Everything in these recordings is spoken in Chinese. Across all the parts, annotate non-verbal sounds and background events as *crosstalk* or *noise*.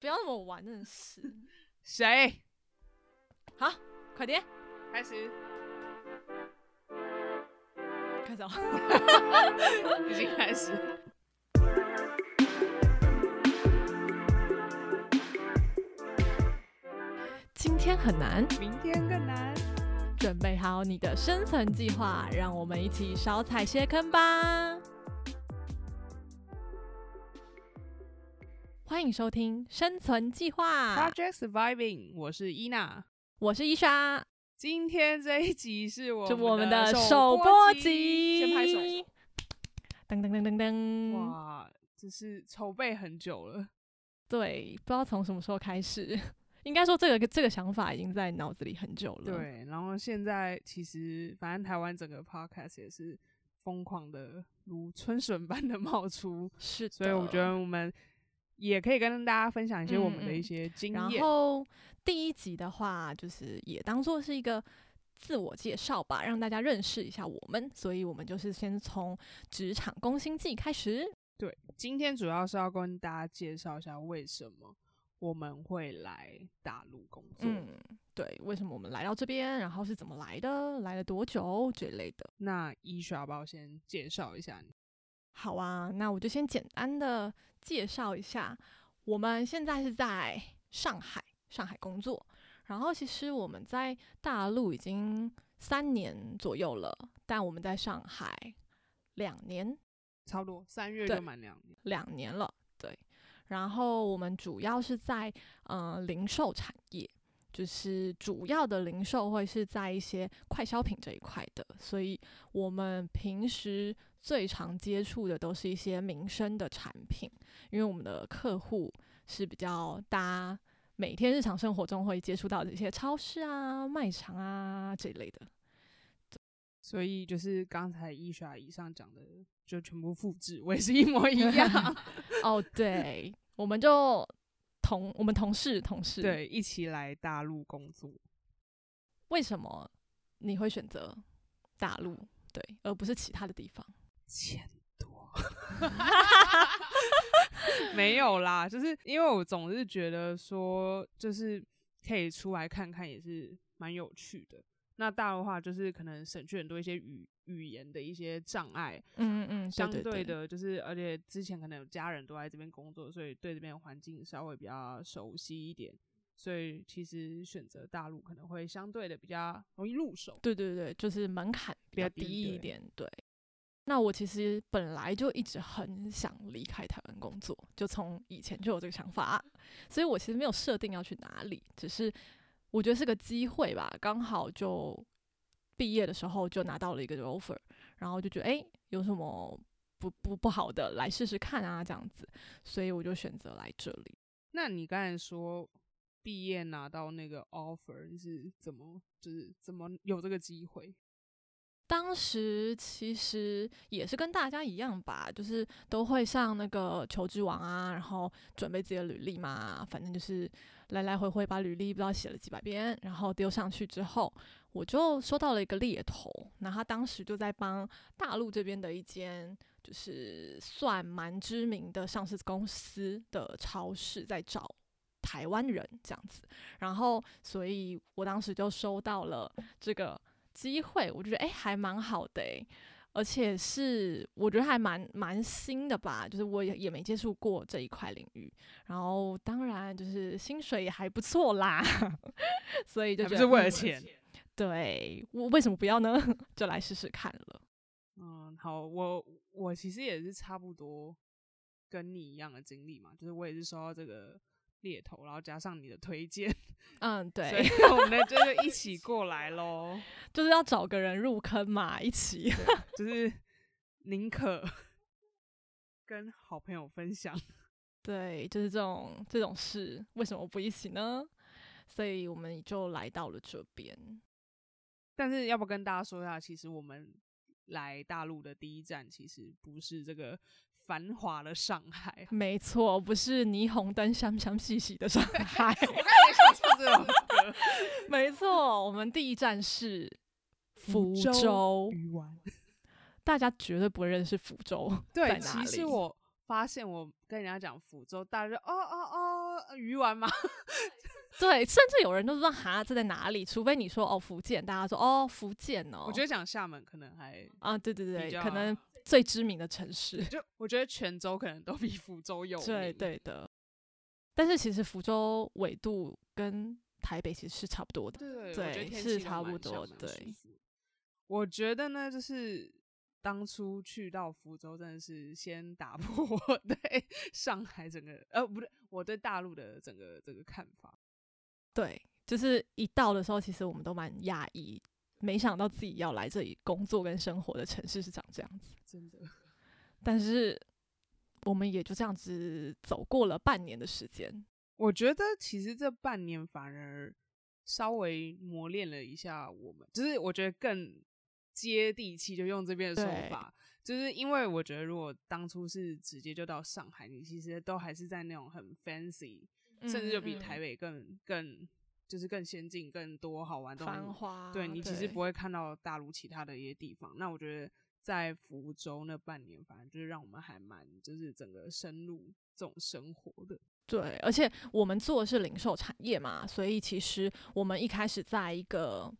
不要那么玩，真的是。*laughs* 谁？好，快点开始，开始哦。*laughs* 已经开始。今天很难，明天更难。准备好你的生存计划，让我们一起少踩些坑吧。欢迎收听《生存计划》，Project Surviving，我是伊娜。我是伊莎，今天这一集是我就我们的的首播集，先拍手。噔噔噔噔噔。哇，这是筹备很久了。对，不知道从什么时候开始，应该说这个这个想法已经在脑子里很久了。，对，然后现在其实反正台湾整个 Podcast 也是疯狂的如春笋般的冒出，是的。所以我觉得我们也可以跟大家分享一些我们的一些经验然验。后第一集的话，就是也当做是一个自我介绍吧，让大家认识一下我们。所以我们就是先从职场攻心计开始。对，今天主要是要跟大家介绍一下为什么我们会来大陆工作。嗯，对，为什么我们来到这边，然后是怎么来的，来了多久这类的。那伊莎要不要先介绍一下你？好啊，那我就先简单的介绍一下，我们现在是在上海，上海工作。然后其实我们在大陆已经三年左右了，但我们在上海两年，差不多三月就满两年。两年了，对。然后我们主要是在呃零售产业，就是主要的零售会是在一些快消品这一块的，所以我们平时最常接触的都是一些民生的产品，因为我们的客户是比较搭每天日常生活中会接触到的一些超市啊、卖场啊这一类的。所以就是刚才伊莎以上讲的，就全部复制，我也是一模一样。*laughs* 哦，对，我们就同我们同事同事对，一起来大陆工作。为什么你会选择大陆，对，而不是其他的地方？钱多，*laughs* 没有啦，就是因为我总是觉得说，就是可以出来看看，也是蛮有趣的。那大陆的话，就是可能省去很多一些语语言的一些障碍，嗯嗯嗯，相对对的，就是而且之前可能有家人都在这边工作，所以对这边环境稍微比较熟悉一点，所以其实选择大陆可能会相对的比较容易入手。对对对，就是门槛比比较较低一点。对，那我其实本来就一直很想离开台湾工作，就从以前就有这个想法，所以我其实没有设定要去哪里，只是我觉得是个机会吧，刚好就毕业的时候就拿到了一个 offer，然后就觉得诶有什么不不不好的，来试试看啊这样子，所以我就选择来这里。那你刚才说毕业拿到那个 offer，是怎么就是怎么有这个机会？当时其实也是跟大家一样吧，就是都会上那个求职网啊，然后准备自己的履历嘛，反正就是来来回回把履历不知道写了几百遍，然后丢上去之后，我就收到了一个猎头，那他当时就在帮大陆这边的一间就是算蛮知名的上市公司的超市在找台湾人这样子，然后所以我当时就收到了这个。机会，我觉得诶还蛮好的诶，而且是我觉得还蛮蛮新的吧，就是我也也没接触过这一块领域，然后当然就是薪水也还不错啦，*laughs* 所以就觉得不是为了嗯钱？对我为什么不要呢？*laughs* 就来试试看了。嗯，好，我我其实也是差不多跟你一样的经历嘛，就是我也是收到这个猎头，然后加上你的推荐，*laughs* 嗯，对所以对，我们就一 *laughs* 起过来喽。就是要找个人入坑嘛，一起。就是宁可 *laughs* 跟好朋友分享。对，就是这种这种事，为什么不一起呢？所以我们就来到了这边。但是要不跟大家说一下，其实我们来大陆的第一站其实不是这个繁华的上海。没错，不是霓虹灯香香细细的上海。*laughs* 我刚才也想唱这首歌。没错，我们第一站是福州州，鱼丸。大家绝对不会认识福州对。其实我发现我跟人家讲福州，大家就哦哦哦，鱼丸吗？*laughs* 对，甚至有人都知道哈这在哪里？除非你说哦福建，大家说哦福建哦。我觉得讲厦门可能还啊，对对对，可能最知名的城市。就我觉得泉州可能都比福州有对名。*laughs* 对的，但是其实福州纬度跟台北其实是差不多的。对，是差不多的对我觉得呢，就是当初去到福州，真的是先打破 *laughs* 我对上海整个呃不对，我对大陆的整个这个看法。对，就是一到的时候，其实我们都蛮讶异，没想到自己要来这里工作跟生活的城市是长这样子。真的，但是我们也就这样子走过了半年的时间。我觉得其实这半年反而稍微磨练了一下我们，就是我觉得更接地气，就用这边的对说法，就是因为我觉得如果当初是直接就到上海，你其实都还是在那种很 fancy，、甚至就比台北更更就是更先进、更多好玩的繁华，对你其实不会看到大陆其他的一些地方。那我觉得在福州那半年，反正就是让我们还蛮就是整个深入这种生活的。对，而且我们做的是零售产业嘛，所以其实我们一开始在一个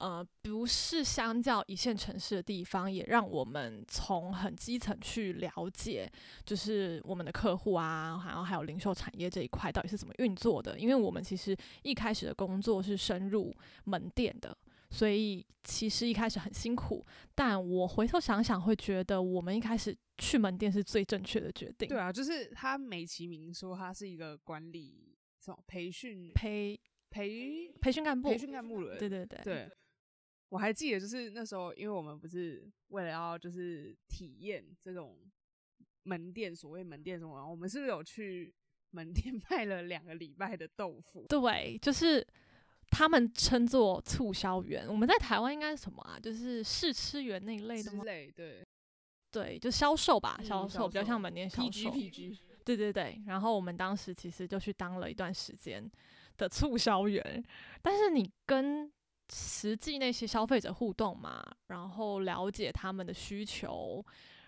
呃不是相较一线城市的地方，也让我们从很基层去了解，就是我们的客户啊，然后还有零售产业这一块到底是怎么运作的。因为我们其实一开始的工作是深入门店的。所以其实一开始很辛苦，但我回头想想，会觉得我们一开始去门店是最正确的决定。对啊，就是他美其名说他是一个管理什么培训培培培训干部，培训干部人，对对对对，我还记得，就是那时候，因为我们不是为了要就是体验这种门店，所谓门店什么，我们是不是有去门店 *laughs* 卖了两个礼拜的豆腐？对，就是他们称作促销员。我们在台湾应该是什么啊？就是试吃员那一类的吗？之类，对对，就销售吧，嗯销售比较像门店销，PG 售。PG，对对对，然后我们当时其实就去当了一段时间的促销员，但是你跟实际那些消费者互动嘛，然后了解他们的需求，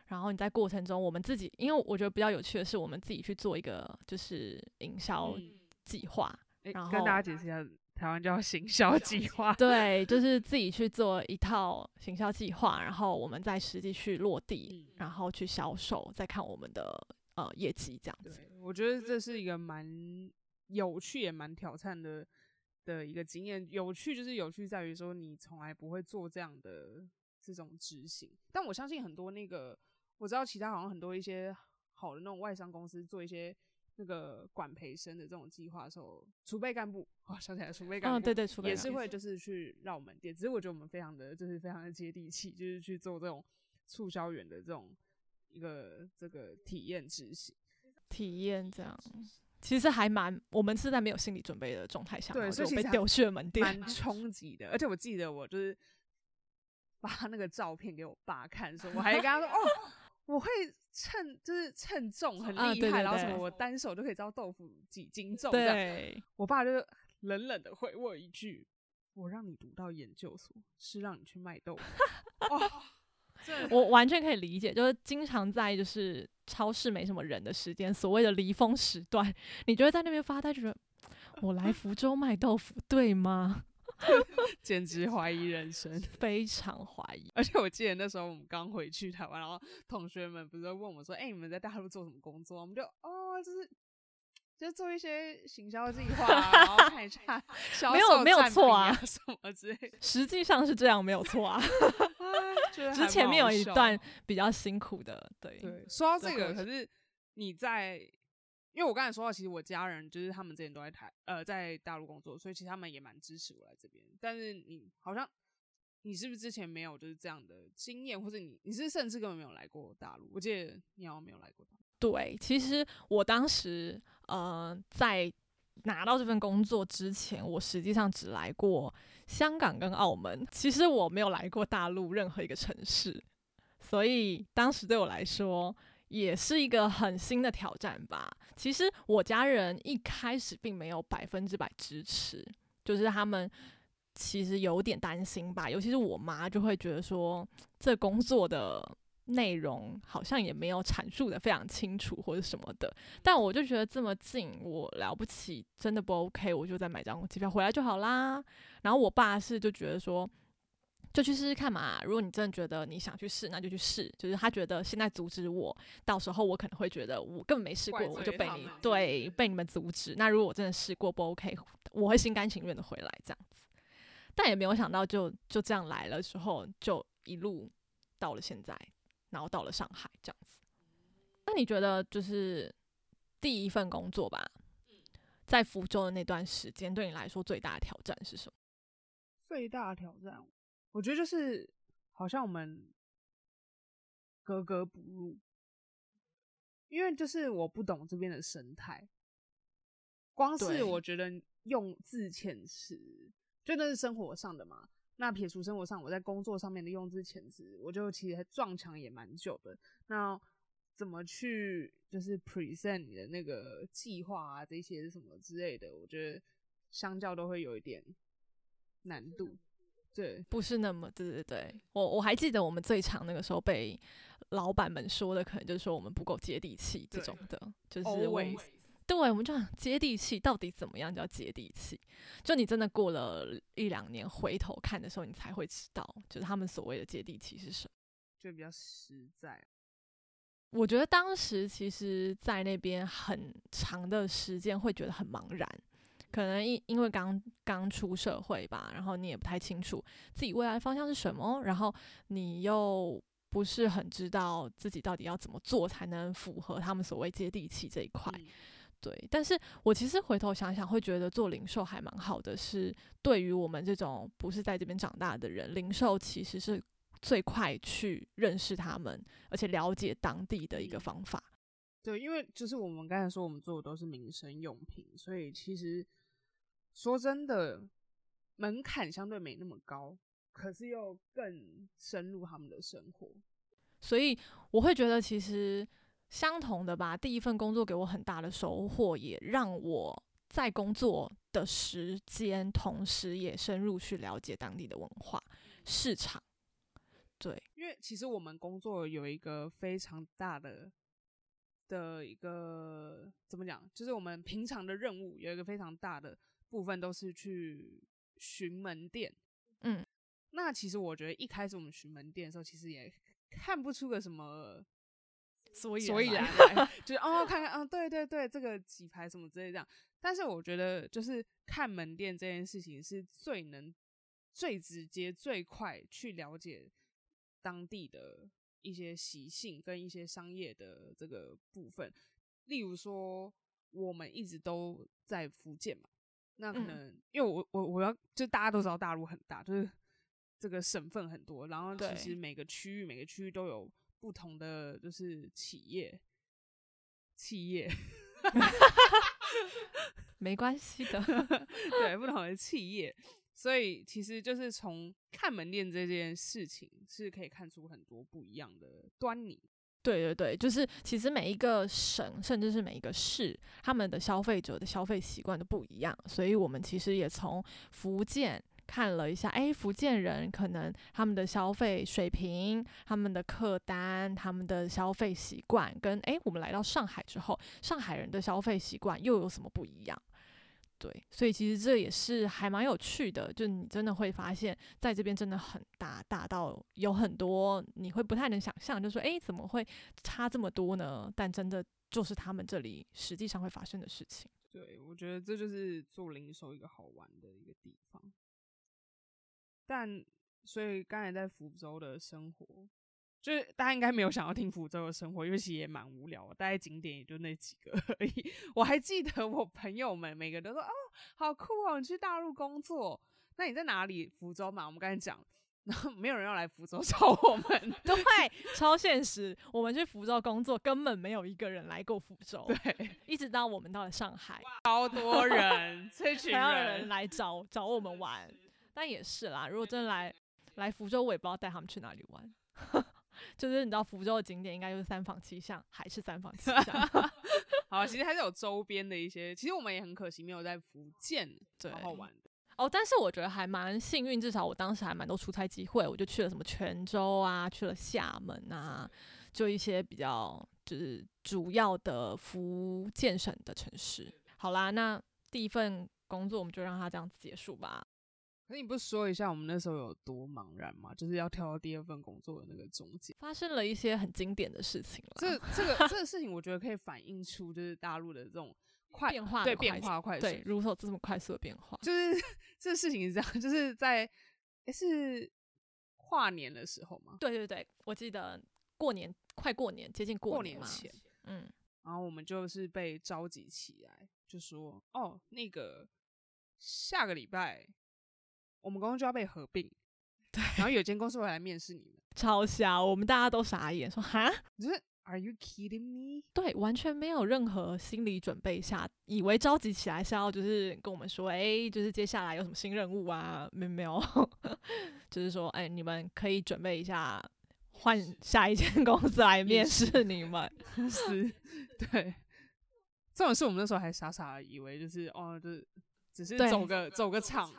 然后你在过程中，我们自己，因为我觉得比较有趣的是，我们自己去做一个就是营销嗯。计划，诶然跟大家解释一下，台湾叫行销计划，对，就是自己去做一套行销计划，然后我们再实际去落地，嗯然后去销售，再看我们的呃业绩这样子。我觉得这是一个蛮有趣也蛮挑战的的一个经验。有趣就是有趣在于说你从来不会做这样的这种执行，但我相信很多那个我知道其他好像很多一些好的那种外商公司做一些那个管培生的这种计划的时候，储备干部哦想起来储备干部，嗯，对对，储备也是会就是去绕门店，只是我觉得我们非常的就是非常的接地气，就是去做这种促销员的这种一个这个体验执行。体验这样。其实还蛮，我们是在没有心理准备的状态下，对所以其实还就被丢去了门店。蛮冲击的。而且我记得我就是 *laughs* 发那个照片给我爸看，说我还跟他说哦，*laughs* 我会称就是称重很厉害，啊对对对然后什么我单手就可以知道豆腐几斤重这样。对，我爸就冷冷的回我一句：“我让你读到研究所，是让你去卖豆腐。”哇，这 *laughs* 我完全可以理解，就是经常在就是超市没什么人的时间，所谓的离峰时段，你就会在那边发呆，觉得我来福州卖豆腐对吗？*laughs* 简直怀疑人生。非常怀疑。而且我记得那时候我们刚回去台湾，然后同学们不是问我们说：“哎、你们在大陆做什么工作？”我们就哦，就是就做一些行销计划啊，然后看一下 *laughs* 销没有没有错啊什么之类的。实际上是这样，没有错啊。*laughs* 只是前面有一段比较辛苦的，对对，说到这这个，可是你在，因为我刚才说到，其实我家人就是他们之前都在台呃在大陆工作，所以其实他们也蛮支持我来这边。但是你好像你是不是之前没有就是这样的经验，或者你你是甚至根本没有来过大陆？我记得你好像没有来过大陆。对，其实我当时呃在拿到这份工作之前，我实际上只来过香港跟澳门，其实我没有来过大陆任何一个城市，所以当时对我来说也是一个很新的挑战吧。其实我家人一开始并没有百分之百支持，就是他们。其实有点担心吧，尤其是我妈就会觉得说，这工作的内容好像也没有阐述的非常清楚或者什么的，但我就觉得这么近，我了不起，真的不 OK，我就再买张机票回来就好啦。然后我爸是就觉得说，就去试试看嘛。如果你真的觉得你想去试，那就去试。就是他觉得现在阻止我，到时候我可能会觉得我根本没试过，我就被你对被你们阻止。那如果我真的试过不 OK，我会心甘情愿的回来这样子。但也没有想到就就这样来了之后，就一路到了现在，然后到了上海这样子。那你觉得就是第一份工作吧，在福州的那段时间，对你来说最大的挑战是什么？最大的挑战，我觉得就是好像我们格格不入，因为就是我不懂这边的生态，光是我觉得用字遣词，就那是生活上的嘛。那撇除生活上，我在工作上面的用字遣词，我就其实撞墙也蛮久的。那怎么去就是 present 你的那个计划啊，这些什么之类的，我觉得相较都会有一点难度。对，不是那么对对对，我我还记得我们最长那个时候被老板们说的，可能就是说我们不够接地气这种的，就是我们 always 对，我们就想接地气，到底怎么样叫接地气？就你真的过了一两年回头看的时候，你才会知道，就是他们所谓的接地气是什么。就比较实在。我觉得当时其实，在那边很长的时间会觉得很茫然，可能因因为刚刚出社会吧，然后你也不太清楚自己未来方向是什么，然后你又不是很知道自己到底要怎么做才能符合他们所谓接地气这一块。嗯对，但是我其实回头想想，会觉得做零售还蛮好的，是对于我们这种不是在这边长大的人，零售其实是最快去认识他们，而且了解当地的一个嗯方法。对，因为就是我们刚才说我们做的都是民生用品，所以其实说真的，门槛相对没那么高，可是又更深入他们的生活。所以我会觉得，其实相同的吧，第一份工作给我很大的收获，也让我在工作的时间，同时也深入去了解当地的文化市场。对，因为其实我们工作有一个非常大的的一个怎么讲，就是我们平常的任务有一个非常大的部分都是去巡门店。嗯，那其实我觉得一开始我们巡门店的时候，其实也看不出个什么所以所以来 *laughs* 就是哦，看看，嗯，对对对，这个几排什么之类这样。但是我觉得，就是看门店这件事情是最能、最直接、最快去了解当地的一些习性跟一些商业的这个部分。例如说，我们一直都在福建嘛，那可嗯能、因为我我我要就大家都知道大陆很大，就是这个省份很多，然后其实每个区域每个区域都有不同的就是企业企业 *laughs* *laughs* 没关系的。对不同的企业，所以其实就是从看门店这件事情是可以看出很多不一样的端倪。对对对，就是其实每一个省，甚至是每一个市，他们的消费者的消费习惯都不一样，所以我们其实也从福建看了一下，哎，福建人可能他们的消费水平、他们的客单、他们的消费习惯，跟哎我们来到上海之后，上海人的消费习惯又有什么不一样？对，所以其实这也是还蛮有趣的，就你真的会发现，在这边真的很大，大到有很多你会不太能想象，就说诶怎么会差这么多呢？但真的就是他们这里实际上会发生的事情。对，我觉得这就是做零售一个好玩的一个地方。但所以刚才在福州的生活，就是大家应该没有想要听福州的生活，因为其实也蛮无聊的，大概景点也就那几个而已。*laughs* 我还记得我朋友们每个都说：“哦，好酷哦，你去大陆工作，那你在哪里？福州嘛，我们刚才讲。”然后没有人要来福州 *laughs* 找我们，对，超现实。我们去福州工作，根本没有一个人来过福州，对，一直到我们到了上海，超多人，*laughs* 这群人人来找找我们玩。但也是啦，如果真的来来福州，我也不知道带他们去哪里玩。*laughs* 就是你知道福州的景点应该就是三坊七巷，还是三坊七巷？*laughs* *laughs* 好，其实还是有周边的一些，其实我们也很可惜没有在福建对好好玩的。哦，但是我觉得还蛮幸运，至少我当时还蛮多出差机会，我就去了什么泉州啊，去了厦门啊，就一些比较就是主要的福建省的城市。好啦，那第一份工作我们就让它这样子结束吧。可你不说一下我们那时候有多茫然吗？就是要跳到第二份工作的那个中间，发生了一些很经典的事情了。这这个 *laughs* 这个事情，我觉得可以反映出就是大陆的这种快变化对变化快速，对，如此这么快速的变化，就是 *laughs* 这个事情是这样，就是在诶是跨年的时候吗，对对对，我记得过年快过年，接近过年嘛，前，嗯，然后我们就是被召集起来，就说哦，那个下个礼拜我们公司就要被合并，*laughs* 对，然后有间公司会来面试你们，超瞎，我们大家都傻眼，说哈，你是 Are you kidding me？对，完全没有任何心理准备下，以为召集起来是要就是跟我们说，哎、就是接下来有什么新任务啊？没没有，*laughs* 就是说，哎、你们可以准备一下，换下一间公司来面试你们。*laughs* 是，对。这种事我们那时候还傻傻的以为就是哦，就是只是走个走个场，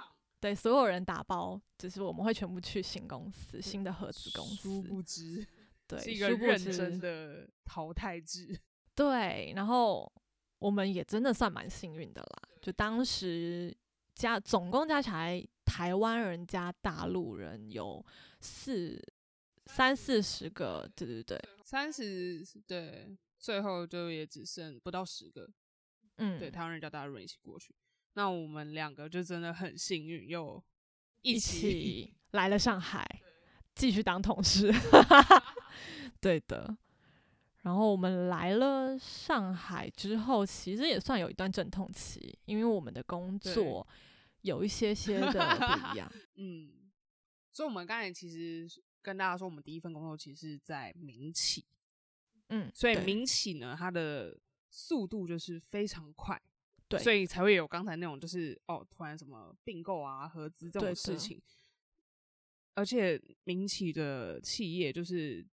对，所有人打包，就是我们会全部去新公司、新的合资公殊司，不知对，是一个认真的淘汰制。*laughs* 对，然后我们也真的算蛮幸运的啦，就当时加总共加起来，台湾人加大陆人有四三四十个，对对对，三十对，最后就也只剩不到十个，嗯，对，台湾人加大陆人一起过去。那我们两个就真的很幸运，又一一起起 *laughs* 来了上海，继续当同事，*laughs* 对的。然后我们来了上海之后，其实也算有一段阵痛期，因为我们的工作有一些些的不一样。*laughs* 嗯，所以我们刚才其实跟大家说，我们第一份工作其实是在民企，嗯，所以民企呢，它的速度就是非常快，对所以才会有刚才那种就是哦，突然什么并购啊、合资这种事情。而且民企的企业就是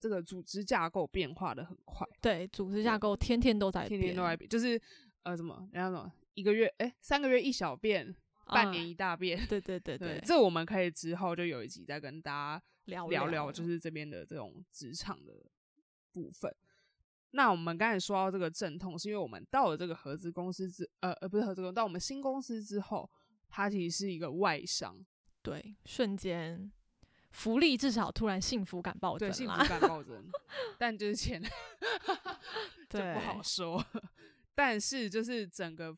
这个组织架构变化的很快，对，组织架构天天都在变天天都在变变，就是呃，什么然后什么一个月哎、三个月一小变，半啊年一大变。对对对对，对，这我们可以之后就有一集再跟大家聊聊聊，就是这边的这种职场的部分。那我们刚才说到这个阵痛，是因为我们到了这个合资公司之呃呃不是合资公司，到我们新公司之后，它其实是一个外商，对，瞬间福利至少突然幸福感暴对，增啦，幸福感暴增，*laughs* 但就是钱 *laughs* 就对不好说。*laughs* 但是就是整个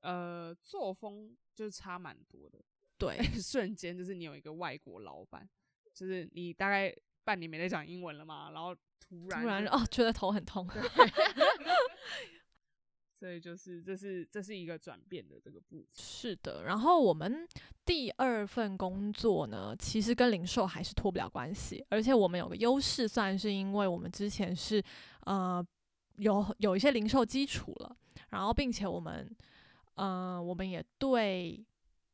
呃作风就是差蛮多的，对瞬间就是你有一个外国老板，就是你大概半年没在讲英文了嘛，然后突然突然哦觉得头很痛，*laughs* 所以就是这是这是一个转变的这个步骤。是的，然后我们第二份工作呢，其实跟零售还是脱不了关系，而且我们有个优势，算是因为我们之前是呃有有一些零售基础了，然后并且我们呃我们也对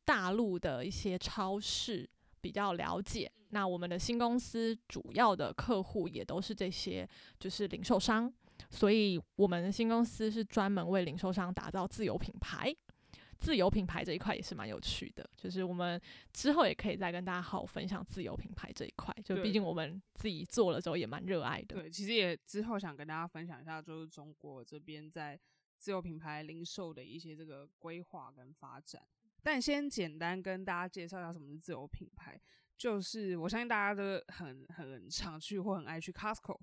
大陆的一些超市比较了解。那我们的新公司主要的客户也都是这些，就是零售商。所以我们的新公司是专门为零售商打造自有品牌。自有品牌这一块也是蛮有趣的，就是我们之后也可以再跟大家好好分享自有品牌这一块。就毕竟我们自己做了之后也蛮热爱的。对，其实也之后想跟大家分享一下，就是中国这边在自有品牌零售的一些这个规划跟发展。但先简单跟大家介绍一下什么是自有品牌，就是我相信大家都很很常去或很爱去 Costco。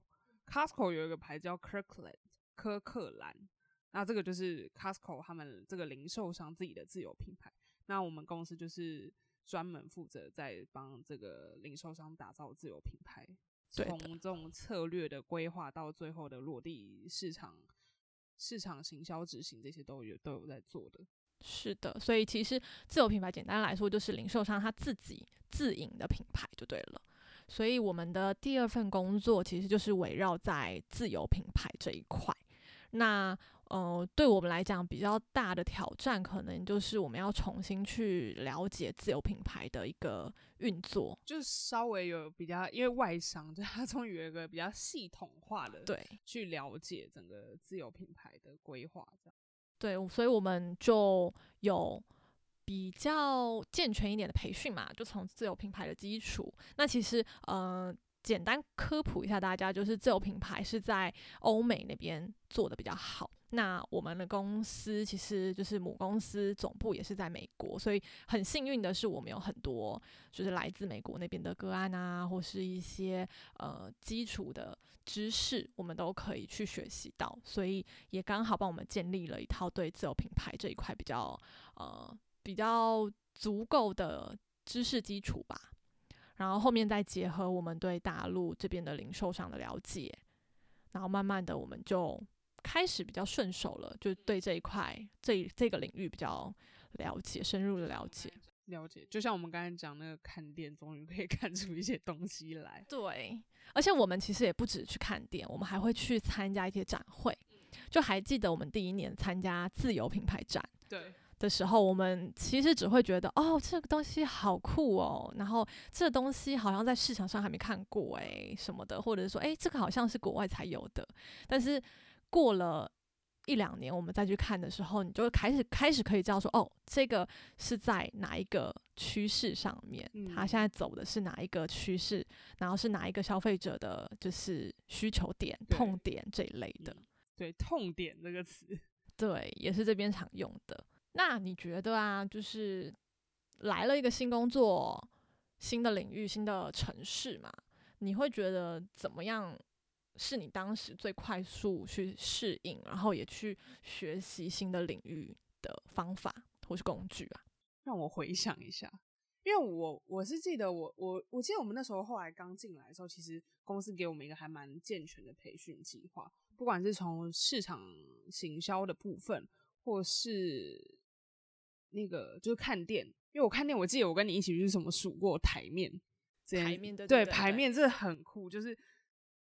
Costco 有一个牌子叫 Kirkland 科克兰，那这个就是 Costco 他们这个零售商自己的自有品牌。那我们公司就是专门负责在帮这个零售商打造自有品牌，从这种策略的规划到最后的落地市场、市场行销执行这些都有都有在做的。是的，所以其实自有品牌简单来说就是零售商他自己自营的品牌就对了。所以我们的第二份工作其实就是围绕在自有品牌这一块。那呃，对我们来讲比较大的挑战，可能就是我们要重新去了解自有品牌的一个运作。就是稍微有比较，因为外商就它终于有一个比较系统化的对去了解整个自有品牌的规划，这样对，所以我们就有比较健全一点的培训嘛，就从自有品牌的基础。那其实，嗯，简单科普一下大家，就是自有品牌是在欧美那边做的比较好。那我们的公司其实就是母公司总部也是在美国，所以很幸运的是，我们有很多就是来自美国那边的个案啊，或是一些呃基础的知识，我们都可以去学习到，所以也刚好帮我们建立了一套对自有品牌这一块比较呃比较足够的知识基础吧。然后后面再结合我们对大陆这边的零售商的了解，然后慢慢的我们就。开始比较顺手了，就对这一块这这个领域比较了解，深入的了解。了解，就像我们刚才讲那个看店，终于可以 *laughs* 看出一些东西来。对，而且我们其实也不止去看店，我们还会去参加一些展会。就还记得我们第一年参加自由品牌展对的时候，我们其实只会觉得哦，这个东西好酷哦，然后这东西好像在市场上还没看过诶什么的，或者说诶，这个好像是国外才有的，但是。过了一两年，我们再去看的时候，你就开始开始可以知道说，哦，这个是在哪一个趋势上面，它现在走的是哪一个趋势，然后是哪一个消费者的就是需求点、痛点这一类的。对，痛点这个词，*laughs* 对，也是这边常用的。那你觉得啊，就是来了一个新工作、新的领域、新的城市嘛，你会觉得怎么样？是你当时最快速去适应，然后也去学习新的领域的方法或是工具啊？让我回想一下，因为我我是记得我我我记得我们那时候后来刚进来的时候，其实公司给我们一个还蛮健全的培训计划，不管是从市场行销的部分，或是那个就是看店，因为我看店，我记得我跟你一起去什么数过台面，台面的对台面，这很酷，就是。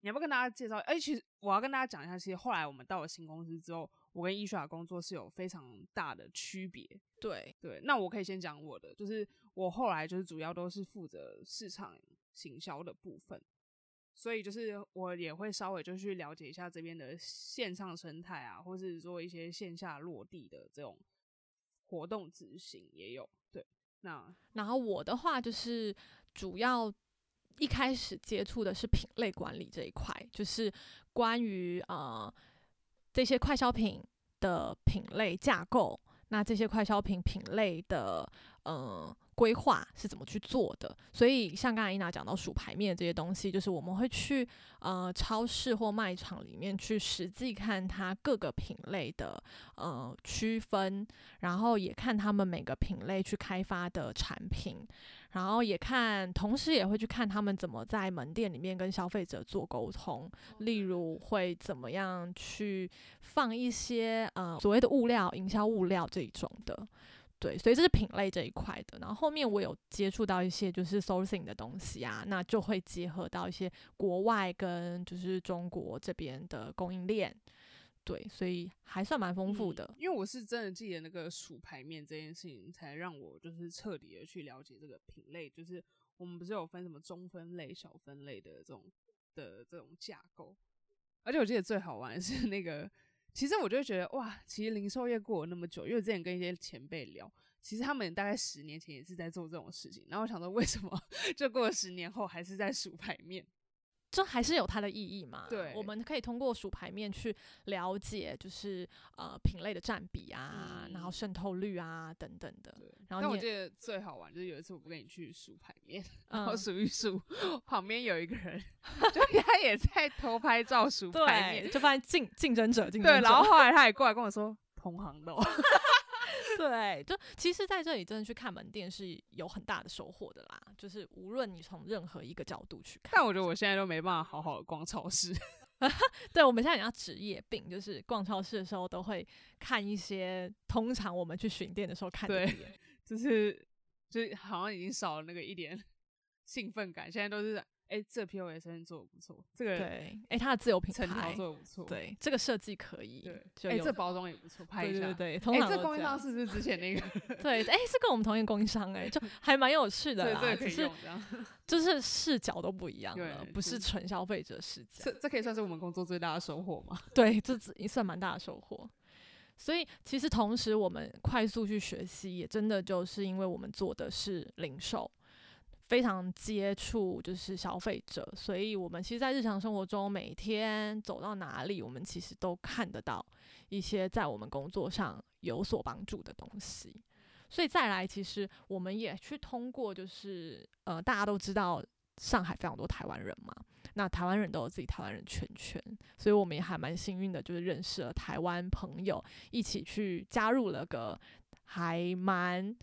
你要不要跟大家介绍？哎，其实我要跟大家讲一下，其实后来我们到了新公司之后，我跟伊莎工作是有非常大的区别。对对，那我可以先讲我的，就是我后来就是主要都是负责市场行销的部分，所以就是我也会稍微就去了解一下这边的线上生态啊，或是做一些线下落地的这种活动执行也有。对，那然后我的话就是主要。一开始接触的是品类管理这一块，就是关于啊这些快消品的品类架构，那这些快消品品类的嗯。规划是怎么去做的？所以像刚才伊娜讲到数牌面这些东西，就是我们会去呃超市或卖场里面去实际看它各个品类的呃区分，然后也看他们每个品类去开发的产品，然后也看，同时也会去看他们怎么在门店里面跟消费者做沟通，例如会怎么样去放一些呃所谓的物料、营销物料这一种的。对，所以这是品类这一块的。然后后面我有接触到一些就是 sourcing 的东西啊，那就会结合到一些国外跟就是中国这边的供应链。对，所以还算蛮丰富的。因为我是真的记得那个数牌面这件事情，才让我就是彻底的去了解这个品类。就是我们不是有分什么中分类、小分类的这种的这种架构。而且我记得最好玩是那个。其实我就觉得哇，其实零售业过了那么久，因为之前跟一些前辈聊，其实他们大概十年前也是在做这种事情。然后我想说，为什么 *laughs* 就过了十年后还是在数牌面？这还是有它的意义嘛？对，我们可以通过数牌面去了解，就是呃品类的占比啊，然后渗透率啊等等的。然后我记得最好玩就是有一次我不跟你去数牌面，然后数一数，旁边有一个人，*laughs* 就他也在偷拍照数牌面，就发现竞竞争者竞争者。对，然后后来他也过来跟我说，同行的。*laughs* *laughs* 对，就其实在这里真的去看门店是有很大的收获的啦。就是无论你从任何一个角度去看，但我觉得我现在都没办法好好的逛超市。*laughs* 对，我们现在讲职业病，就是逛超市的时候都会看一些通常我们去巡店的时候看的对，*laughs* 就是就是好像已经少了那个一点兴奋感，现在都是。哎，这 P O S 做的不错，这个对，哎，它的自由品牌做的不错，对，这个设计可以，对，哎，这包装也不错，拍一下，对对，哎，这供应商是不是之前那个？*laughs* 对，哎，是跟我们同一个供应商，哎，就 *laughs* 还蛮有趣的啦，只是 *laughs* 就是视角都不一样了，不是纯消费者视角，这这可以算是我们工作最大的收获吗？对，这也算蛮大的收获。所以其实同时我们快速去学习，也真的就是因为我们做的是零售。非常接触就是消费者，所以我们其实，在日常生活中，每天走到哪里，我们其实都看得到一些在我们工作上有所帮助的东西。所以再来，其实我们也去通过，就是呃，大家都知道上海非常多台湾人嘛，那台湾人都有自己台湾人圈圈，所以我们也还蛮幸运的，就是认识了台湾朋友，一起去加入了个还蛮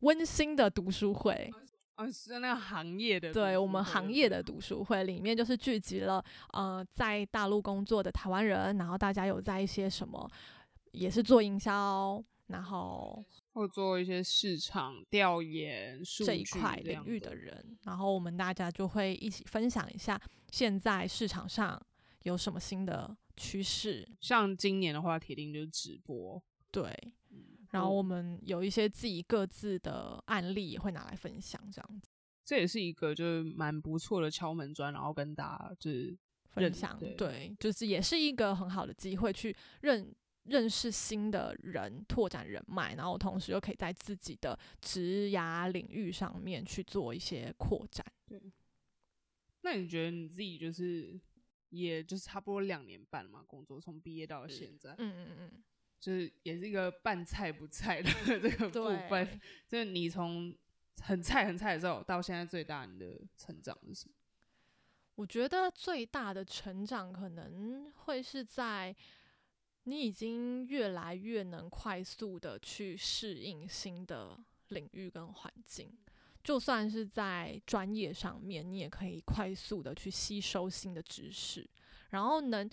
温馨的读书会。哦，是那个行业的，对我们行业的读书会里面，就是聚集了呃在大陆工作的台湾人，然后大家有在一些什么，也是做营销，然后或做一些市场调研这一块领域的人，然后我们大家就会一起分享一下现在市场上有什么新的趋势。像今年的话，铁定就是直播，对。然后我们有一些自己各自的案例也会拿来分享，这样子，这也是一个就是蛮不错的敲门砖，然后跟大家就是分享，对，就是也是一个很好的机会去认认识新的人，拓展人脉，然后同时又可以在自己的职涯领域上面去做一些扩展。对，那你觉得你自己就是也就是差不多两年半嘛，工作从毕业到现在，嗯嗯嗯。就是也是一个半菜不菜的 *laughs* 这个部分，*laughs* 就是你从很菜很菜的时候到现在最大你的成长是什么？我觉得最大的成长可能会是在你已经越来越能快速的去适应新的领域跟环境，就算是在专业上面，你也可以快速的去吸收新的知识，然后能。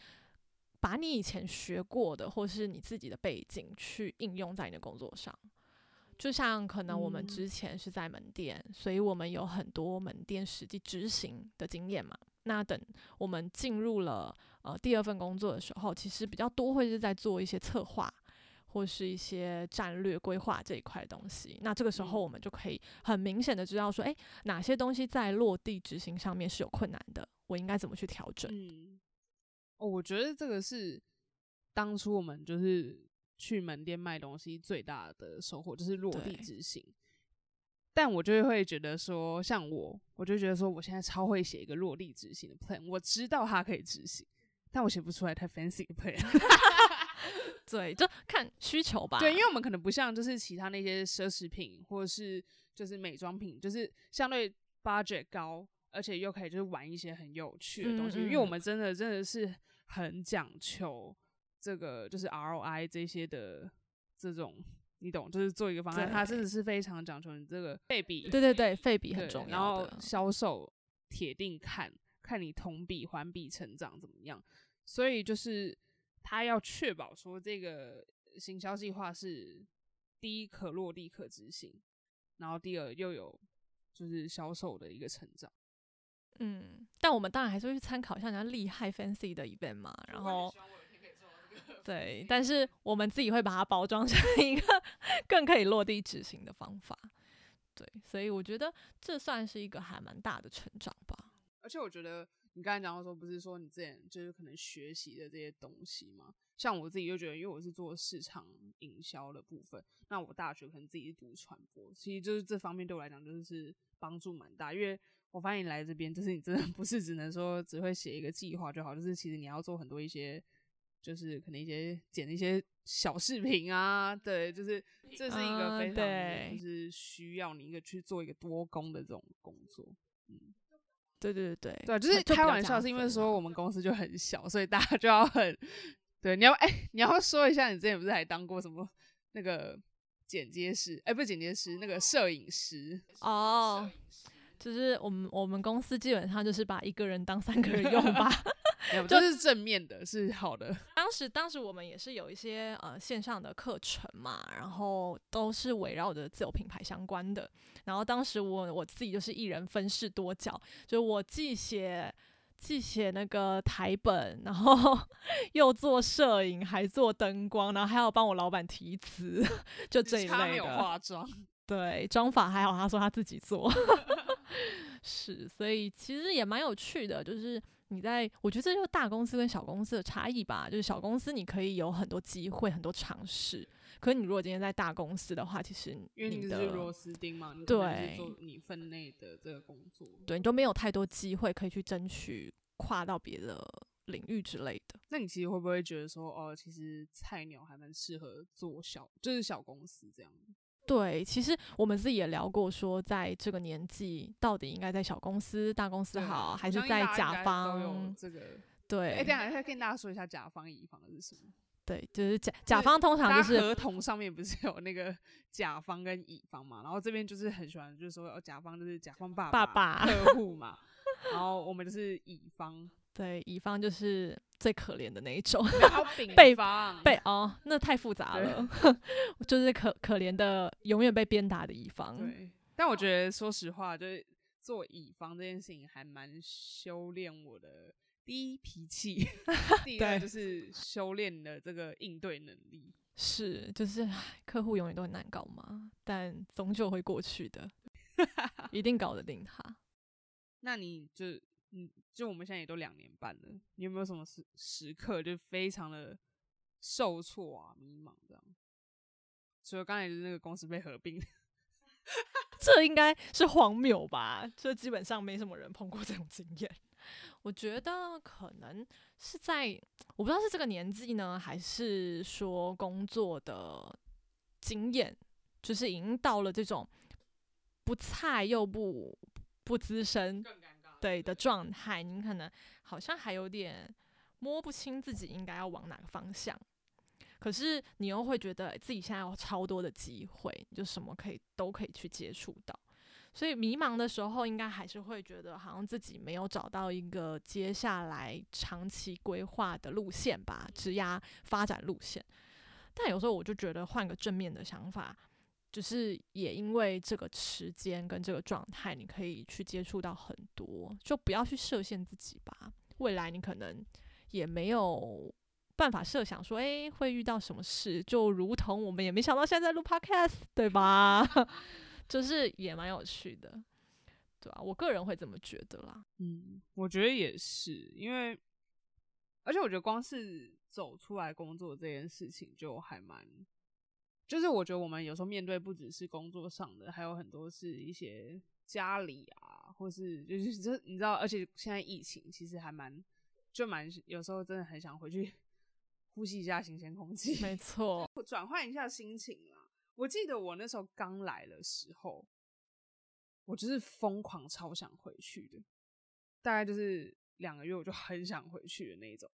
把你以前学过的，或是你自己的背景去应用在你的工作上，就像可能我们之前是在门店，所以我们有很多门店实际执行的经验嘛。那等我们进入了呃第二份工作的时候，其实比较多会是在做一些策划或是一些战略规划这一块东西。那这个时候我们就可以很明显的知道说，诶，哪些东西在落地执行上面是有困难的，我应该怎么去调整。哦，我觉得这个是当初我们就是去门店卖东西最大的收获，就是落地执行。但我就会觉得说，像我，我就觉得说，我现在超会写一个落地执行的 plan，我知道它可以执行，但我写不出来太 fancy 的 plan。*laughs* *laughs* 对，就看需求吧。对，因为我们可能不像就是其他那些奢侈品或者是就是美妆品，就是相对 budget 高，而且又可以就是玩一些很有趣的东西。因为我们真的真的是。很讲求这个就是 ROI 这些的这种，你懂，就是做一个方案，它真的是非常讲求你这个费比。对对对，费比很重要。然后销售铁定看看你同比环比成长怎么样，所以就是他要确保说这个行销计划是第一可落地可执行，然后第二又有就是销售的一个成长。嗯，但我们当然还是会去参考一下人家厉害 fancy 的 event 嘛，然后对，但是我们自己会把它包装成一个 *laughs* 更可以落地执行的方法，对，所以我觉得这算是一个还蛮大的成长吧。而且我觉得你刚才讲到说，不是说你之前就是可能学习的这些东西嘛，像我自己就觉得，因为我是做市场营销的部分，那我大学可能自己是读传播，其实就是这方面对我来讲就是帮助蛮大，因为。我发现你来这边，就是你真的不是只能说只会写一个计划就好，就是其实你要做很多一些，就是可能一些剪一些小视频啊，对，就是这是一个非常就是需要你一个去做一个多工的这种工作，嗯，对对对对，对，就是开玩笑，是因为说我们公司就很小，所以大家就要很，对，你要哎，你要说一下你之前不是还当过什么那个剪接师，哎，不是剪接师，那个摄影师。哦。就是我们我们公司基本上就是把一个人当三个人用吧，*laughs* *laughs* 就是正面的，是好的。*laughs* 当时当时我们也是有一些呃线上的课程嘛，然后都是围绕着自有品牌相关的。然后当时我我自己就是一人分饰多角，就我既写既写那个台本，然后又做摄影，还做灯光，然后还要帮我老板提词，就这一类的。化妆，对妆法还好，他说他自己做。是，所以其实也蛮有趣的，就是你在，我觉得这就是大公司跟小公司的差异吧。就是小公司你可以有很多机会、很多尝试，可是你如果今天在大公司的话，其实因为你是的螺丝钉嘛，对是做你分内的这个工作。对你都没有太多机会可以去争取跨到别的领域之类的。那你其实会不会觉得说，哦，其实菜鸟还蛮适合做小，就是小公司这样？对，其实我们自己也聊过，说在这个年纪，到底应该在小公司、大公司好，我还是在甲该都有方？这个。哎、对，等一下再跟大家说一下甲方乙方是什么？对，就是甲甲方通常就是合同上面不是有那个甲方跟乙方嘛？然后这边就是很喜欢，就是说，哦，甲方就是甲方爸爸爸客户嘛，然后我们就是乙方，对乙方就是最可怜的那一种。*laughs* 被方被哦，那太复杂对了，*laughs* 就是可可怜的永远被鞭打的乙方。对，但我觉得说实话，就是做乙方这件事情还蛮修炼我的第一脾气，*laughs* 第二就是修炼的这个应对能力。是，就是客户永远都很难搞嘛，但终究会过去的，一定搞得定他。那你就嗯，就我们现在也都两年半了，你有没有什么时时刻就非常的受挫啊、迷茫这样？除了刚才的那个公司被合并，*laughs* 这应该是荒谬吧？这基本上没什么人碰过这种经验。我觉得可能是在我不知道是这个年纪呢，还是说工作的经验，就是已经到了这种不菜又不不资深。对的状态，你可能好像还有点摸不清自己应该要往哪个方向。可是你又会觉得自己现在有超多的机会，就什么可以都可以去接触到，所以迷茫的时候，应该还是会觉得好像自己没有找到一个接下来长期规划的路线吧，职涯发展路线。但有时候我就觉得换个正面的想法，只是也因为这个时间跟这个状态，你可以去接触到很多，就不要去设限自己吧。未来你可能也没有办法设想说，诶、会遇到什么事，就如同我们也没想到现在在录 podcast，对吧？*laughs* 就是也蛮有趣的，对啊，我个人会这么觉得啦。嗯，我觉得也是，因为而且我觉得光是走出来工作这件事情就还蛮，就是我觉得我们有时候面对不只是工作上的，还有很多是一些家里啊，或是就是这你知道，而且现在疫情其实还蛮就蛮有时候真的很想回去 *laughs* 呼吸一下新鲜空气，没 *laughs* 错，转换一下心情啦。我记得我那时候刚来的时候，我就是疯狂超想回去的，大概就是两个月我就很想回去的那一种。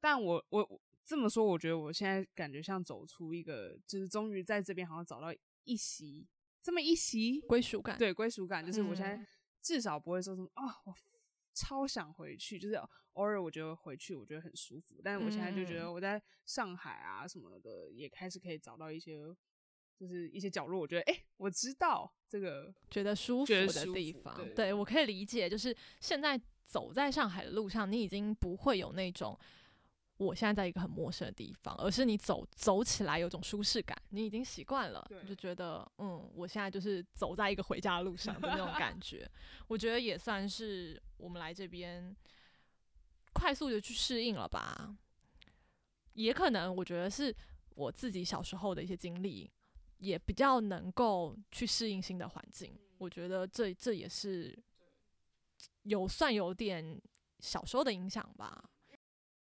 但我我我这么说，我觉得我现在感觉像走出一个，就是终于在这边好像找到一席这么一席归属感，对归属感，就是我现在嗯至少不会说什么啊，我超想回去，就是偶尔我觉得回去我觉得很舒服，但是我现在就觉嗯得我在上海啊什么的也开始可以找到一些，就是一些角落，我觉得哎、诶我知道这个觉得舒服的地方，对对我可以理解。就是现在走在上海的路上，你已经不会有那种我现在在一个很陌生的地方，而是你走走起来有种舒适感，你已经习惯了，你就觉得嗯，我现在就是走在一个回家的路上的那种感觉。我觉得也算是我们来这边快速的去适应了吧。也可能我觉得是我自己小时候的一些经历，也比较能够去适应新的环境。我觉得这这也是有算有点小时候的影响吧。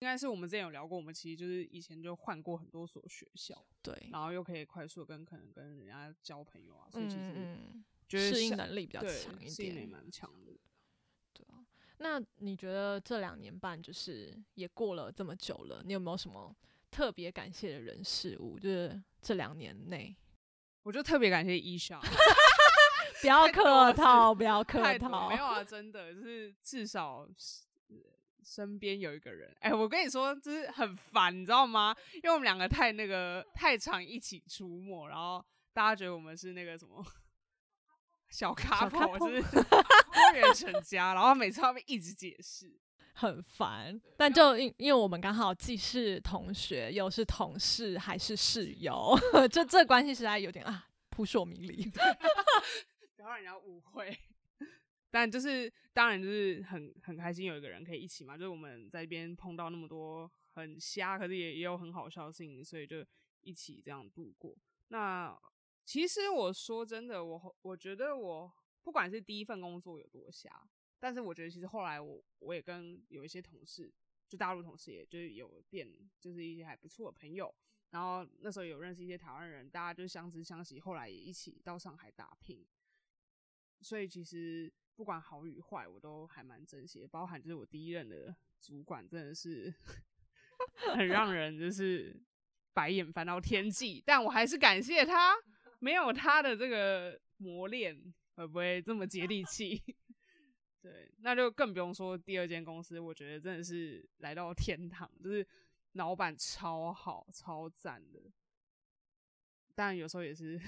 应该是我们之前有聊过，我们其实就是以前就换过很多所学校，对，然后又可以快速跟可能跟人家交朋友啊，所以其实嗯觉得嗯，适应能力比较对强一点。蛮强的。对啊，那你觉得这两年半就是也过了这么久了，你有没有什么特别感谢的人事物？就是这两年内，我就特别感谢伊莎，*laughs* 不要客套，不要客套没。有啊，真的就是至少身边有一个人。哎、我跟你说，就是很烦，你知道吗？因为我们两个太那个太常一起出没，然后大家觉得我们是那个什么小咖小咖我是 *laughs* 多元成家，然后每次他们一直解释。*laughs* 很烦，但就因因为我们刚好既是同学，又是同事，还是室友，*laughs* 这这关系实在有点啊扑朔迷离。不要让人家误会。但就是当然就是很很开心有一个人可以一起嘛，就是我们在一边碰到那么多很瞎，可是也也有很好笑的事情，所以就一起这样度过。那其实我说真的，我我觉得我不管是第一份工作有多瞎，但是我觉得其实后来我我也跟有一些同事，就大陆同事，也就是有变，就是一些还不错的朋友。然后那时候有认识一些台湾人，大家就相知相惜，后来也一起到上海打拼。所以其实不管好与坏，我都还蛮珍惜的，包含就是我第一任的主管，真的是 *laughs* 很让人就是白眼翻到天际。但我还是感谢他，没有他的这个磨练，会不会这么接地气？*laughs* 对，那就更不用说第二间公司，我觉得真的是来到天堂，就是老板超好、超赞的。但有时候也是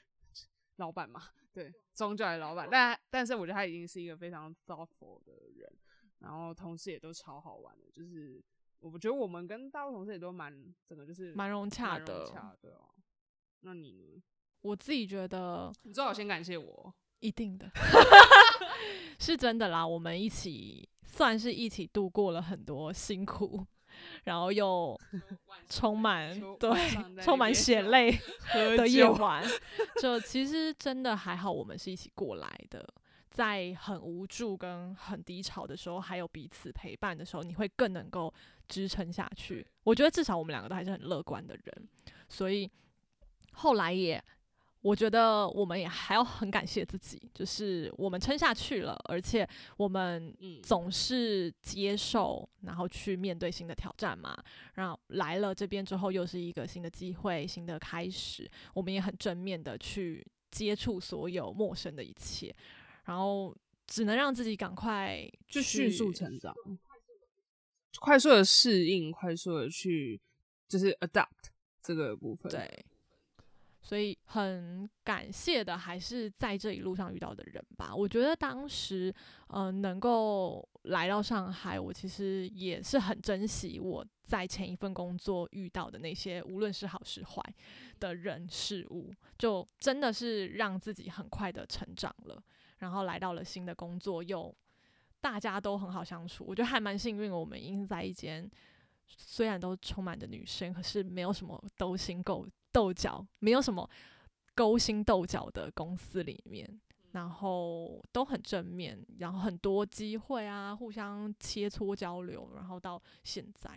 *laughs* 老板嘛，对，宗教的老板。但但是我觉得他已经是一个非常 thoughtful 的人，然后同事也都超好玩的。就是我觉得我们跟大陆同事也都蛮整个就是蛮融洽的融洽的哦。那你呢？我自己觉得你最好先感谢我。一定的，*laughs* 是真的啦。我们一起算是一起度过了很多辛苦，然后又充满 *laughs* 对充满血泪的夜晚，*laughs* 就其实真的还好，我们是一起过来的。在很无助跟很低潮的时候，还有彼此陪伴的时候，你会更能够支撑下去。我觉得至少我们两个都还是很乐观的人，所以后来也，我觉得我们也还要很感谢自己，就是我们撑下去了，而且我们嗯总是接受，然后去面对新的挑战嘛。然后来了这边之后，又是一个新的机会、新的开始，我们也很正面的去接触所有陌生的一切，然后只能让自己赶快就迅速成长，快速的适应，快速的去就是 adapt 这个部分。，对，所以很感谢的还是在这一路上遇到的人吧。我觉得当时，嗯、能够来到上海，我其实也是很珍惜我在前一份工作遇到的那些，无论是好是坏的人事物，就真的是让自己很快的成长了。然后来到了新的工作，又大家都很好相处，我觉得还蛮幸运。我们已经在一间虽然都充满着女生，可是没有什么勾心斗斗角，没有什么勾心斗角的公司里面，然后都很正面，然后很多机会啊，互相切磋交流，然后到现在，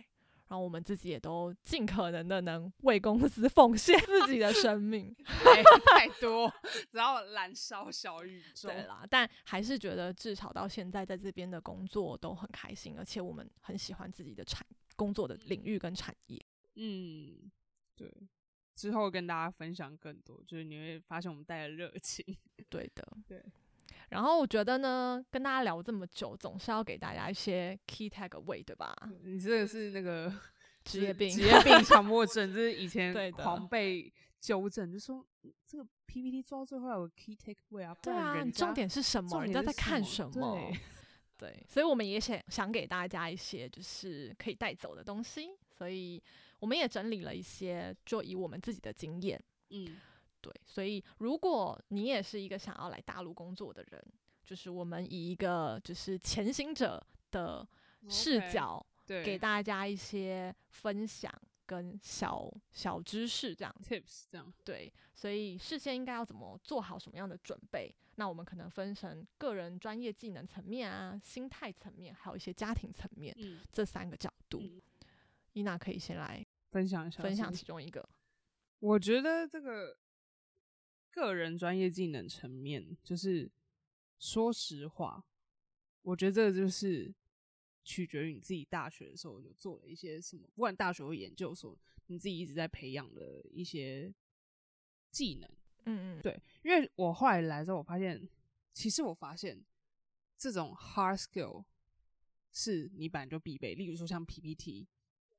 然后我们自己也都尽可能的能为公司 *laughs* 奉献自己的生命。*laughs* 太太多，然后燃烧小宇 *laughs* 宙。对啦，但还是觉得至少到现在在这边的工作都很开心，而且我们很喜欢自己的产工作的领域跟产业。嗯，对。之后跟大家分享更多，就是你会发现我们带的热情。*laughs* 对的，对。然后我觉得呢，跟大家聊这么久，总是要给大家一些 key takeaway，对吧？你这个是那个 *laughs* 职业病职业病强迫症，就是以前 *laughs* 狂被纠正，就说嗯这个 PPT 做到最后要有 key take away 啊，对啊，重家点是什么？重人家在看什么对？对，所以我们也想想给大家一些就是可以带走的东西，所以我们也整理了一些，就以我们自己的经验，嗯对，所以如果你也是一个想要来大陆工作的人，就是我们以一个就是前行者的视角对给大家一些分享跟小小知识，这样子。tips 这样。对，所以事先应该要怎么做好什么样的准备？那我们可能分成个人专业技能层面啊、心态层面，还有一些家庭层面嗯，这三个角度。嗯伊娜可以先来分享一下，分享其中一个。我觉得这个个人专业技能层面，就是说实话，我觉得这个就是取决于你自己大学的时候有做了一些什么，不管大学或研究所，你自己一直在培养的一些技能。嗯嗯，对，因为我后来来之后，我发现，其实我发现这种 hard skill 是你本来就必备，例如说像 PPT、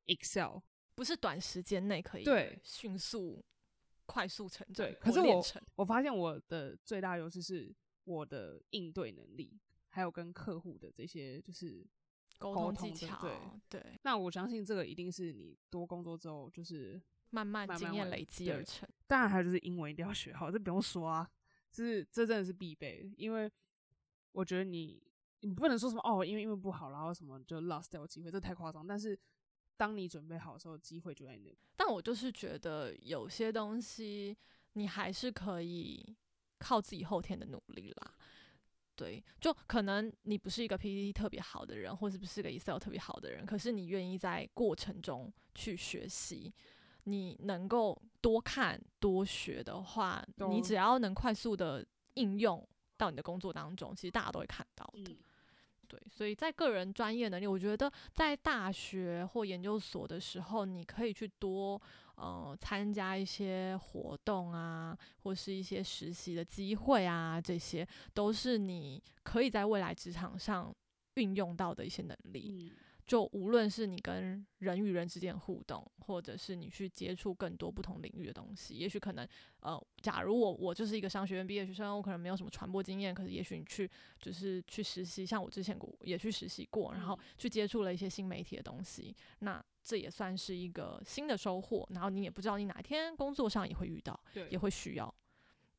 Excel，不是短时间内可以对迅速、快速成长对可是我。我发现我的最大优势是我的应对能力，还有跟客户的这些就是沟沟通技巧，对对，那我相信这个一定是你多工作之后，就是慢慢经验累积而成。当然还有就是英文一定要学好，这不用说啊，这是这真的是必备，因为我觉得你你不能说什么哦，因为因为不好，然后什么就 lost 掉机会，这太夸张。但是当你准备好的时候，机会就在那。但我就是觉得有些东西你还是可以靠自己后天的努力啦。对，就可能你不是一个 PPT 特别好的人，或是不是个 Excel 特别好的人，可是你愿意在过程中去学习，你能够多看多学的话，你只要能快速的应用到你的工作当中，其实大家都会看到的。对，所以在个人专业能力，我觉得在大学或研究所的时候，你可以去多。呃，参加一些活动啊，或是一些实习的机会啊，这些都是你可以在未来职场上运用到的一些能力。就无论是你跟人与人之间互动，或者是你去接触更多不同领域的东西，也许可能呃，假如我我就是一个商学院毕业学生，我可能没有什么传播经验，可是也许你去就是去实习，像我之前也去实习过，然后去接触了一些新媒体的东西，那这也算是一个新的收获。然后你也不知道你哪天工作上也会遇到，也会需要，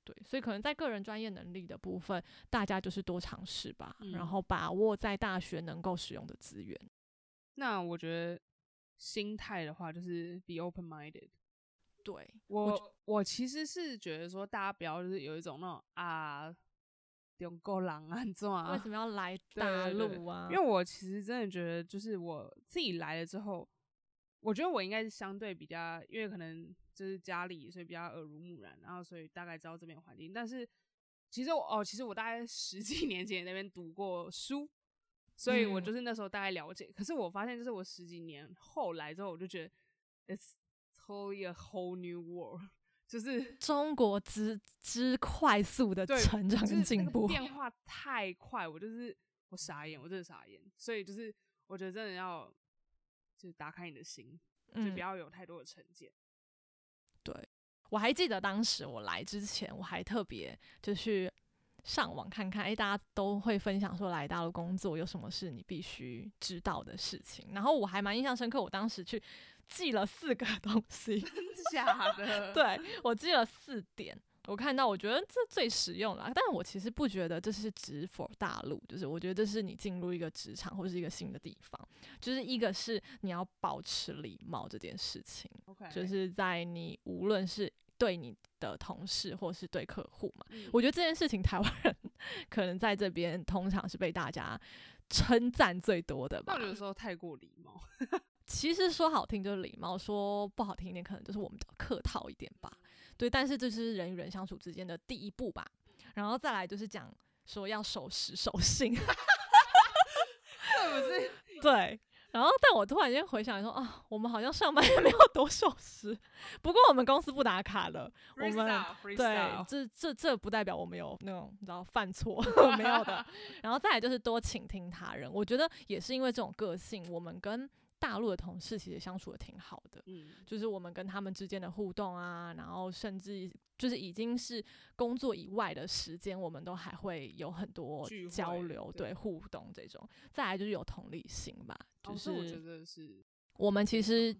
对，所以可能在个人专业能力的部分，大家就是多尝试吧，然后把握在大学能够使用的资源。那我觉得心态的话，就是 be open minded。对我，我其实是觉得说，大家不要就是有一种那种啊，中国狼啊，这种为什么要来大陆啊？因为我其实真的觉得，就是我自己来了之后，我觉得我应该是相对比较，因为可能就是家里，所以比较耳濡目染，然后所以大概知道这边环境。但是其实我哦，其实我大概十几年前那边读过书。所以我就是那时候大概了解，可是我发现，就是我十几年后来之后，我就觉得，it's totally a whole new world，*laughs* 就是中国之之快速的成长跟进步，变化太快，我就是我傻眼，我真的傻眼。所以就是我觉得真的要，就是打开你的心，就不要有太多的成见。对，我还记得当时我来之前，我还特别就去。上网看看，哎，大家都会分享说来大陆工作有什么是你必须知道的事情。然后我还蛮印象深刻，我当时去记了四个 *laughs* 东西，真假的？*laughs* 对我记了四点，我看到我觉得这最实用了。但是我其实不觉得这是指否大陆，就是我觉得这是你进入一个职场或者是一个新的地方，就是一个是你要保持礼貌这件事情。就是在你无论是对你的同事或是对客户嘛，我觉得这件事情台湾人 *laughs* 可能在这边通常是被大家称赞最多的吧。有时候太过礼貌，其实说好听就是礼貌，说不好听一点可能就是我们比较客套一点吧。对，但是这是人与人相处之间的第一步吧。然后再来就是讲说要守时守信，*laughs* 是不是？对。然后，但我突然间回想说啊，我们好像上班也 *laughs* 没有多守时，不过我们公司不打卡了。我们对，这这这不代表我们有那种你知道犯错 *laughs* 没有的。*laughs* 然后再来就是多倾听他人，我觉得也是因为这种个性，我们跟。大陆的同事其实相处的挺好的，嗯，就是我们跟他们之间的互动啊，然后甚至就是已经是工作以外的时间，我们都还会有很多交流、对互动这种。再来就是有同理心吧，就是我觉得是我们其实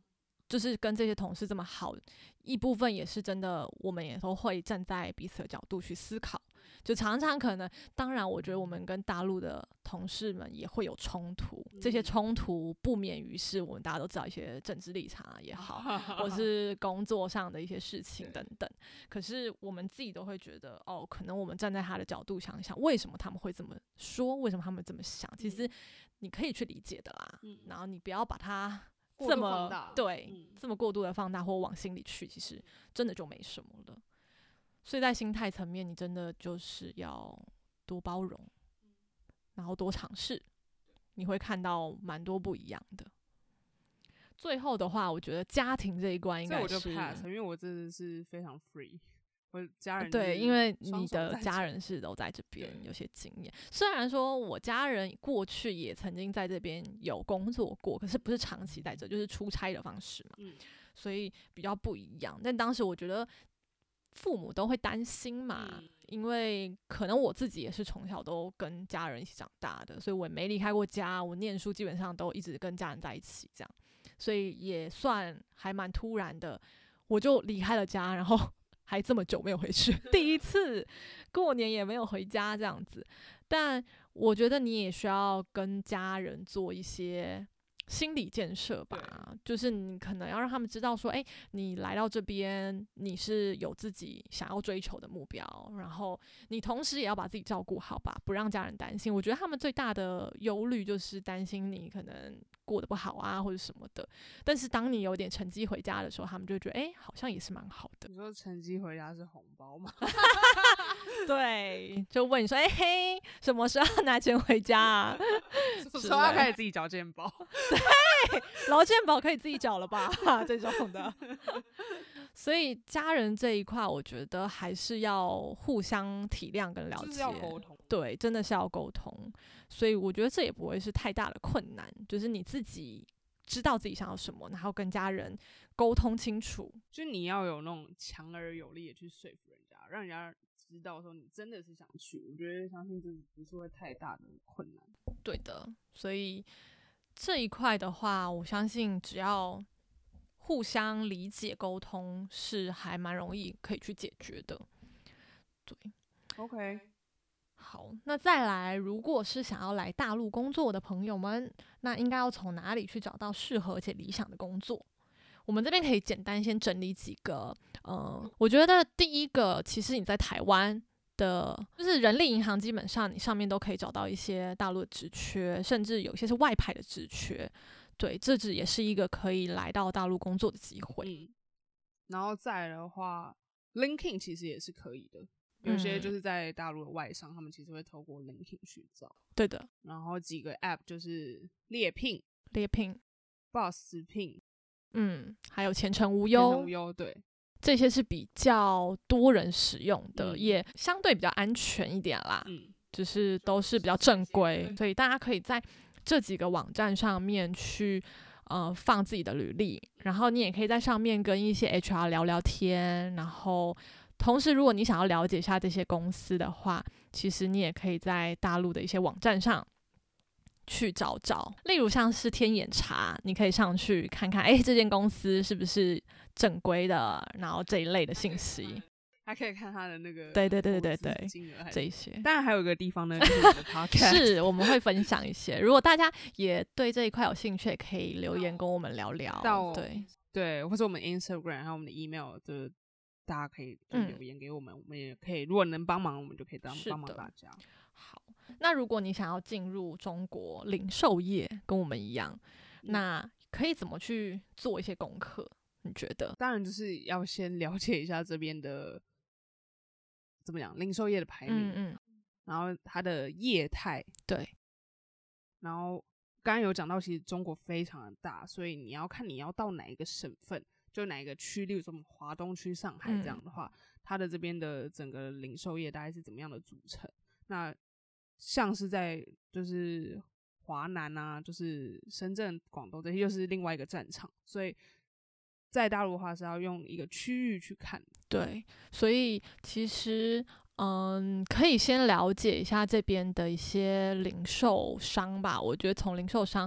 就是跟这些同事这么好，一部分也是真的，我们也都会站在彼此的角度去思考。就常常可能，当然，我觉得我们跟大陆的同事们也会有冲突。这些冲突不免于是我们大家都知道一些政治立场啊也好，*laughs* 或是工作上的一些事情等等。可是我们自己都会觉得，哦，可能我们站在他的角度想想，为什么他们会这么说？为什么他们这么想？其实你可以去理解的啦。然后你不要把它这么对这么过度的放大或往心里去，其实真的就没什么了。所以在心态层面，你真的就是要多包容，然后多尝试，你会看到蛮多不一样的。最后的话，我觉得家庭这一关应该是，因为我真的是非常 free，*laughs* 我家人对，因为你的家人是都在这边有些经验。虽然说我家人过去也曾经在这边有工作过，可是不是长期在这，就是出差的方式嘛，所以比较不一样。但当时我觉得。父母都会担心嘛，因为可能我自己也是从小都跟家人一起长大的，所以我也没离开过家。我念书基本上都一直跟家人在一起，这样，所以也算还蛮突然的，我就离开了家，然后 *laughs* 还这么久没有回去，第一次过年也没有回家这样子。但我觉得你也需要跟家人做一些心理建设吧，就是你可能要让他们知道说，哎，你来到这边，你是有自己想要追求的目标，然后你同时也要把自己照顾好吧，不让家人担心。我觉得他们最大的忧虑就是担心你可能。过得不好啊，或者什么的，但是当你有点成绩回家的时候，他们就会觉得，哎，好像也是蛮好的。你说成绩回家是红包吗？*laughs* 对，就问你说，哎嘿，什么时候拿钱回家啊？*laughs* 什么要开始自己缴健保，*laughs* 对，劳健保可以自己缴了吧？这种的。所以家人这一块，我觉得还是要互相体谅跟了解，要沟通。对，真的是要沟通。所以我觉得这也不会是太大的困难，就是你自己知道自己想要什么，然后跟家人沟通清楚。就你要有那种强而有力的去说服人家，让人家知道说你真的是想去。我觉得相信这不是会太大的困难。对的，所以这一块的话，我相信只要。互相理解沟通是还蛮容易可以去解决的，对，OK，好，那再来，如果是想要来大陆工作的朋友们，那应该要从哪里去找到适合且理想的工作？我们这边可以简单先整理几个，嗯，我觉得第一个，其实你在台湾的，就是人力银行，基本上你上面都可以找到一些大陆的职缺，甚至有些是外派的职缺。对，这只也是一个可以来到大陆工作的机会。嗯，然后再的话，Linking 其实也是可以的。有些就是在大陆的外商，他们其实会透过 LinkedIn 去找。对的。然后几个 App 就是猎聘、猎聘、Boss 聘，嗯，还有前程无忧。无忧，对，这些是比较多人使用的，也相对比较安全一点啦。嗯，就是都是比较正规，所以大家可以在。这几个网站上面去，呃，放自己的履历，然后你也可以在上面跟一些 HR 聊聊天，然后同时，如果你想要了解一下这些公司的话，其实你也可以在大陆的一些网站上去找找，例如像是天眼查，你可以上去看看，哎，这间公司是不是正规的，然后这一类的信息。*laughs* 还可以看他的那个对对对对对这一些，当然还有一个地方呢，是我们会分享一些。如果大家也对这一块有兴趣，也可以留言跟我们聊聊。对对，或者我们 Instagram 还有我们的 email 的，大家可以留言给我们，我们也可以。如果能帮忙，我们就可以帮帮忙大家。好，那如果你想要进入中国零售业，跟我们一样，那可以怎么去做一些功课？你觉得？当然就是要先了解一下这边的。怎么讲？零售业的排名，嗯，然后它的业态，对，然后刚刚有讲到，其实中国非常的大，所以你要看你要到哪一个省份，就哪一个区，例如说华东区、上海这样的话，它的这边的整个零售业大概是怎么样的组成？那像是在就是华南啊，就是深圳、广东这些，又是另外一个战场，所以。在大陆的话是要用一个区域去看，对，所以其实嗯，可以先了解一下这边的一些零售商吧。我觉得从零售商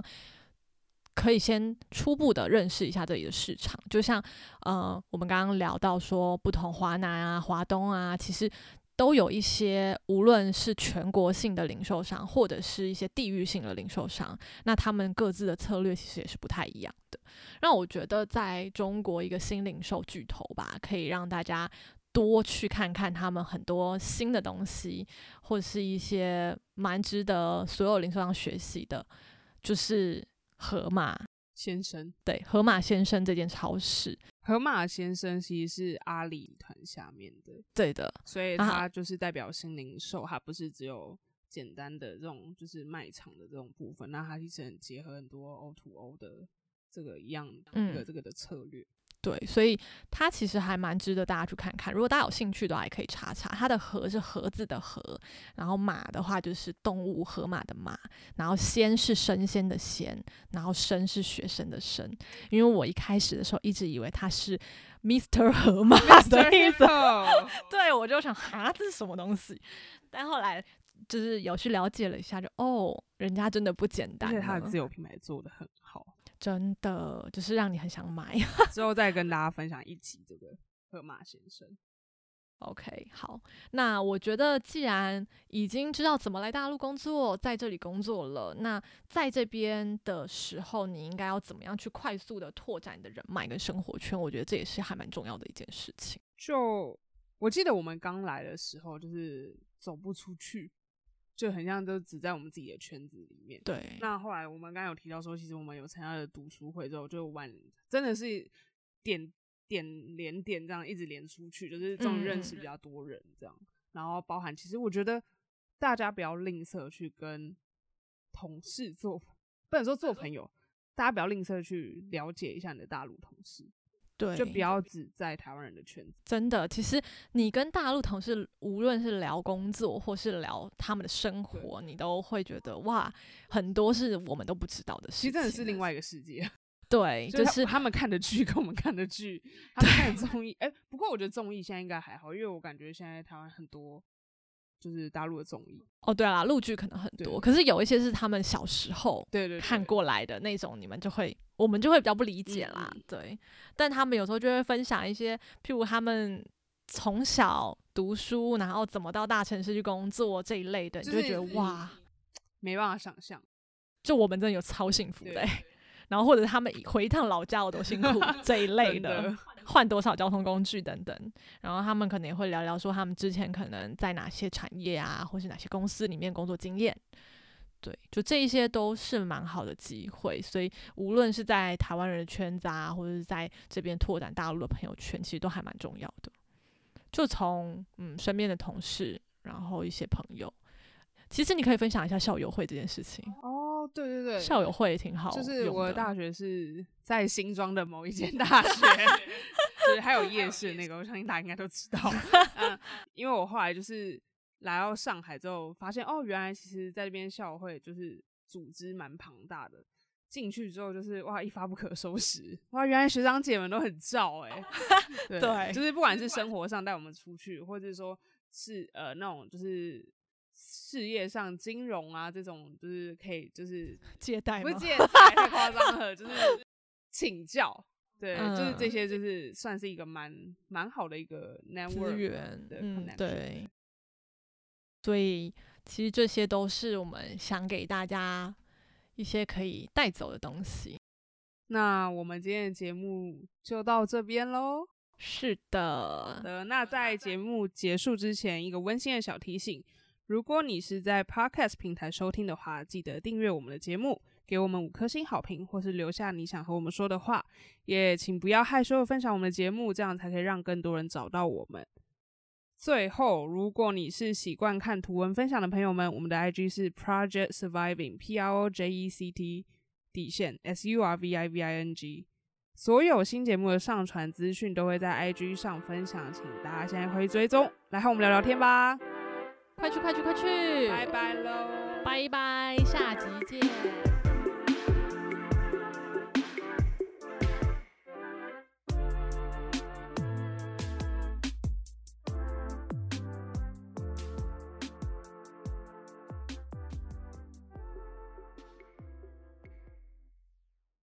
可以先初步的认识一下这里的市场。就像呃，我们刚刚聊到说，不同华南啊、华东啊，其实都有一些无论是全国性的零售商，或者是一些地域性的零售商，那他们各自的策略其实也是不太一样的。那我觉得，在中国一个新零售巨头吧，可以让大家多去看看他们很多新的东西，或者是一些蛮值得所有零售商学习的，就是盒马先生。对，河马先生这间超市，河马先生其实是阿里团下面的，对的，所以它就是代表新零售，它不是只有简单的这种就是卖场的这种部分，那它其实很结合很多 O to O 的。这个一样的这个的策略，对，所以它其实还蛮值得大家去看看。如果大家有兴趣的话，也可以查查。它的盒是盒子的盒，然后马的话就是动物河马的马，然后鲜是生鲜的鲜，然后生是学生的生。因为我一开始的时候一直以为它是 Mister 河马的意思，*laughs* 对我就想哈，这是什么东西？但后来就是有去了解了一下，就哦，人家真的不简单，而且它的自有品牌做的很好。真的就是让你很想买，*laughs* 之后再跟大家分享一集这个河马先生。OK，好，那我觉得既然已经知道怎么来大陆工作，在这里工作了，那在这边的时候，你应该要怎么样去快速的拓展你的人脉跟生活圈？我觉得这也是还蛮重要的一件事情。就我记得我们刚来的时候，就是走不出去，就很像都只在我们自己的圈子里面。对，那后来我们刚刚有提到说，其实我们有参加了读书会之后，就晚真的是点。点连点这样一直连出去，就是终于认识比较多人这样。然后包含其实我觉得大家不要吝啬去跟同事做，不能说做朋友，大家不要吝啬去了解一下你的大陆同事。对，就不要只在台湾人的圈子。真的，其实你跟大陆同事无论是聊工作或是聊他们的生活，你都会觉得哇，很多是我们都不知道的事。其实真的是另外一个世界。*laughs* 对，*laughs* 就是他们看的剧跟我们看的剧，他们看的综艺。哎，不过我觉得综艺现在应该还好，因为我感觉现在台湾很多就是大陆的综艺。哦，对啦，陆剧可能很多，可是有一些是他们小时候对对看过来的那种，你们就会我们就会比较不理解啦。对，但他们有时候就会分享一些，譬如他们从小读书，然后怎么到大城市去工作这一类的，你就觉得哇，没办法想象，*laughs* 就我们真的有超幸福的。*laughs* 然后或者他们回一趟老家我都辛苦 *laughs* 这一类的，换多少交通工具等等。然后他们可能也会聊聊说他们之前可能在哪些产业啊，或是哪些公司里面工作经验。对，就这一些都是蛮好的机会。所以无论是在台湾人的圈子啊，或者是在这边拓展大陆的朋友圈，其实都还蛮重要的。就从嗯身边的同事，然后一些朋友，其实你可以分享一下校友会这件事情。对对对，校友会挺好。就是我的大学是在新庄的某一间大学，对，*laughs* 还有夜市那个，我相信大家应该都知道。*laughs* 嗯，因为我后来就是来到上海之后，发现哦，原来其实在这边校友会就是组织蛮庞大的。进去之后就是哇，一发不可收拾。哇，原来学长姐们都很照哎。*laughs* 对，就是不管是生活上带我们出去，或者说是呃那种就是。事业上、金融啊这种，就是可以，就是 *laughs* 借贷，不是借贷，太夸张了，就是 *laughs* 请教，对，就是这些，就是算是一个蛮蛮好的一个资源的，嗯，对。所以其实这些都是我们想给大家一些可以带走的东西。那我们今天的节目就到这边喽。是的，的。那在节目结束之前，一个温馨的小提醒。如果你是在 Podcast 平台收听的话，记得订阅我们的节目，给我们五颗星好评，或是留下你想和我们说的话。也请不要害羞的分享我们的节目，这样才可以让更多人找到我们。最后，如果你是习惯看图文分享的朋友们，我们的 IG 是 Project Surviving，P R O J E C T 底线 S U R V I V I N G。所有新节目的上传资讯都会在 IG 上分享，请大家现在可以追踪，来和我们聊聊天吧。快去快去快去！拜拜喽！拜拜，下集见。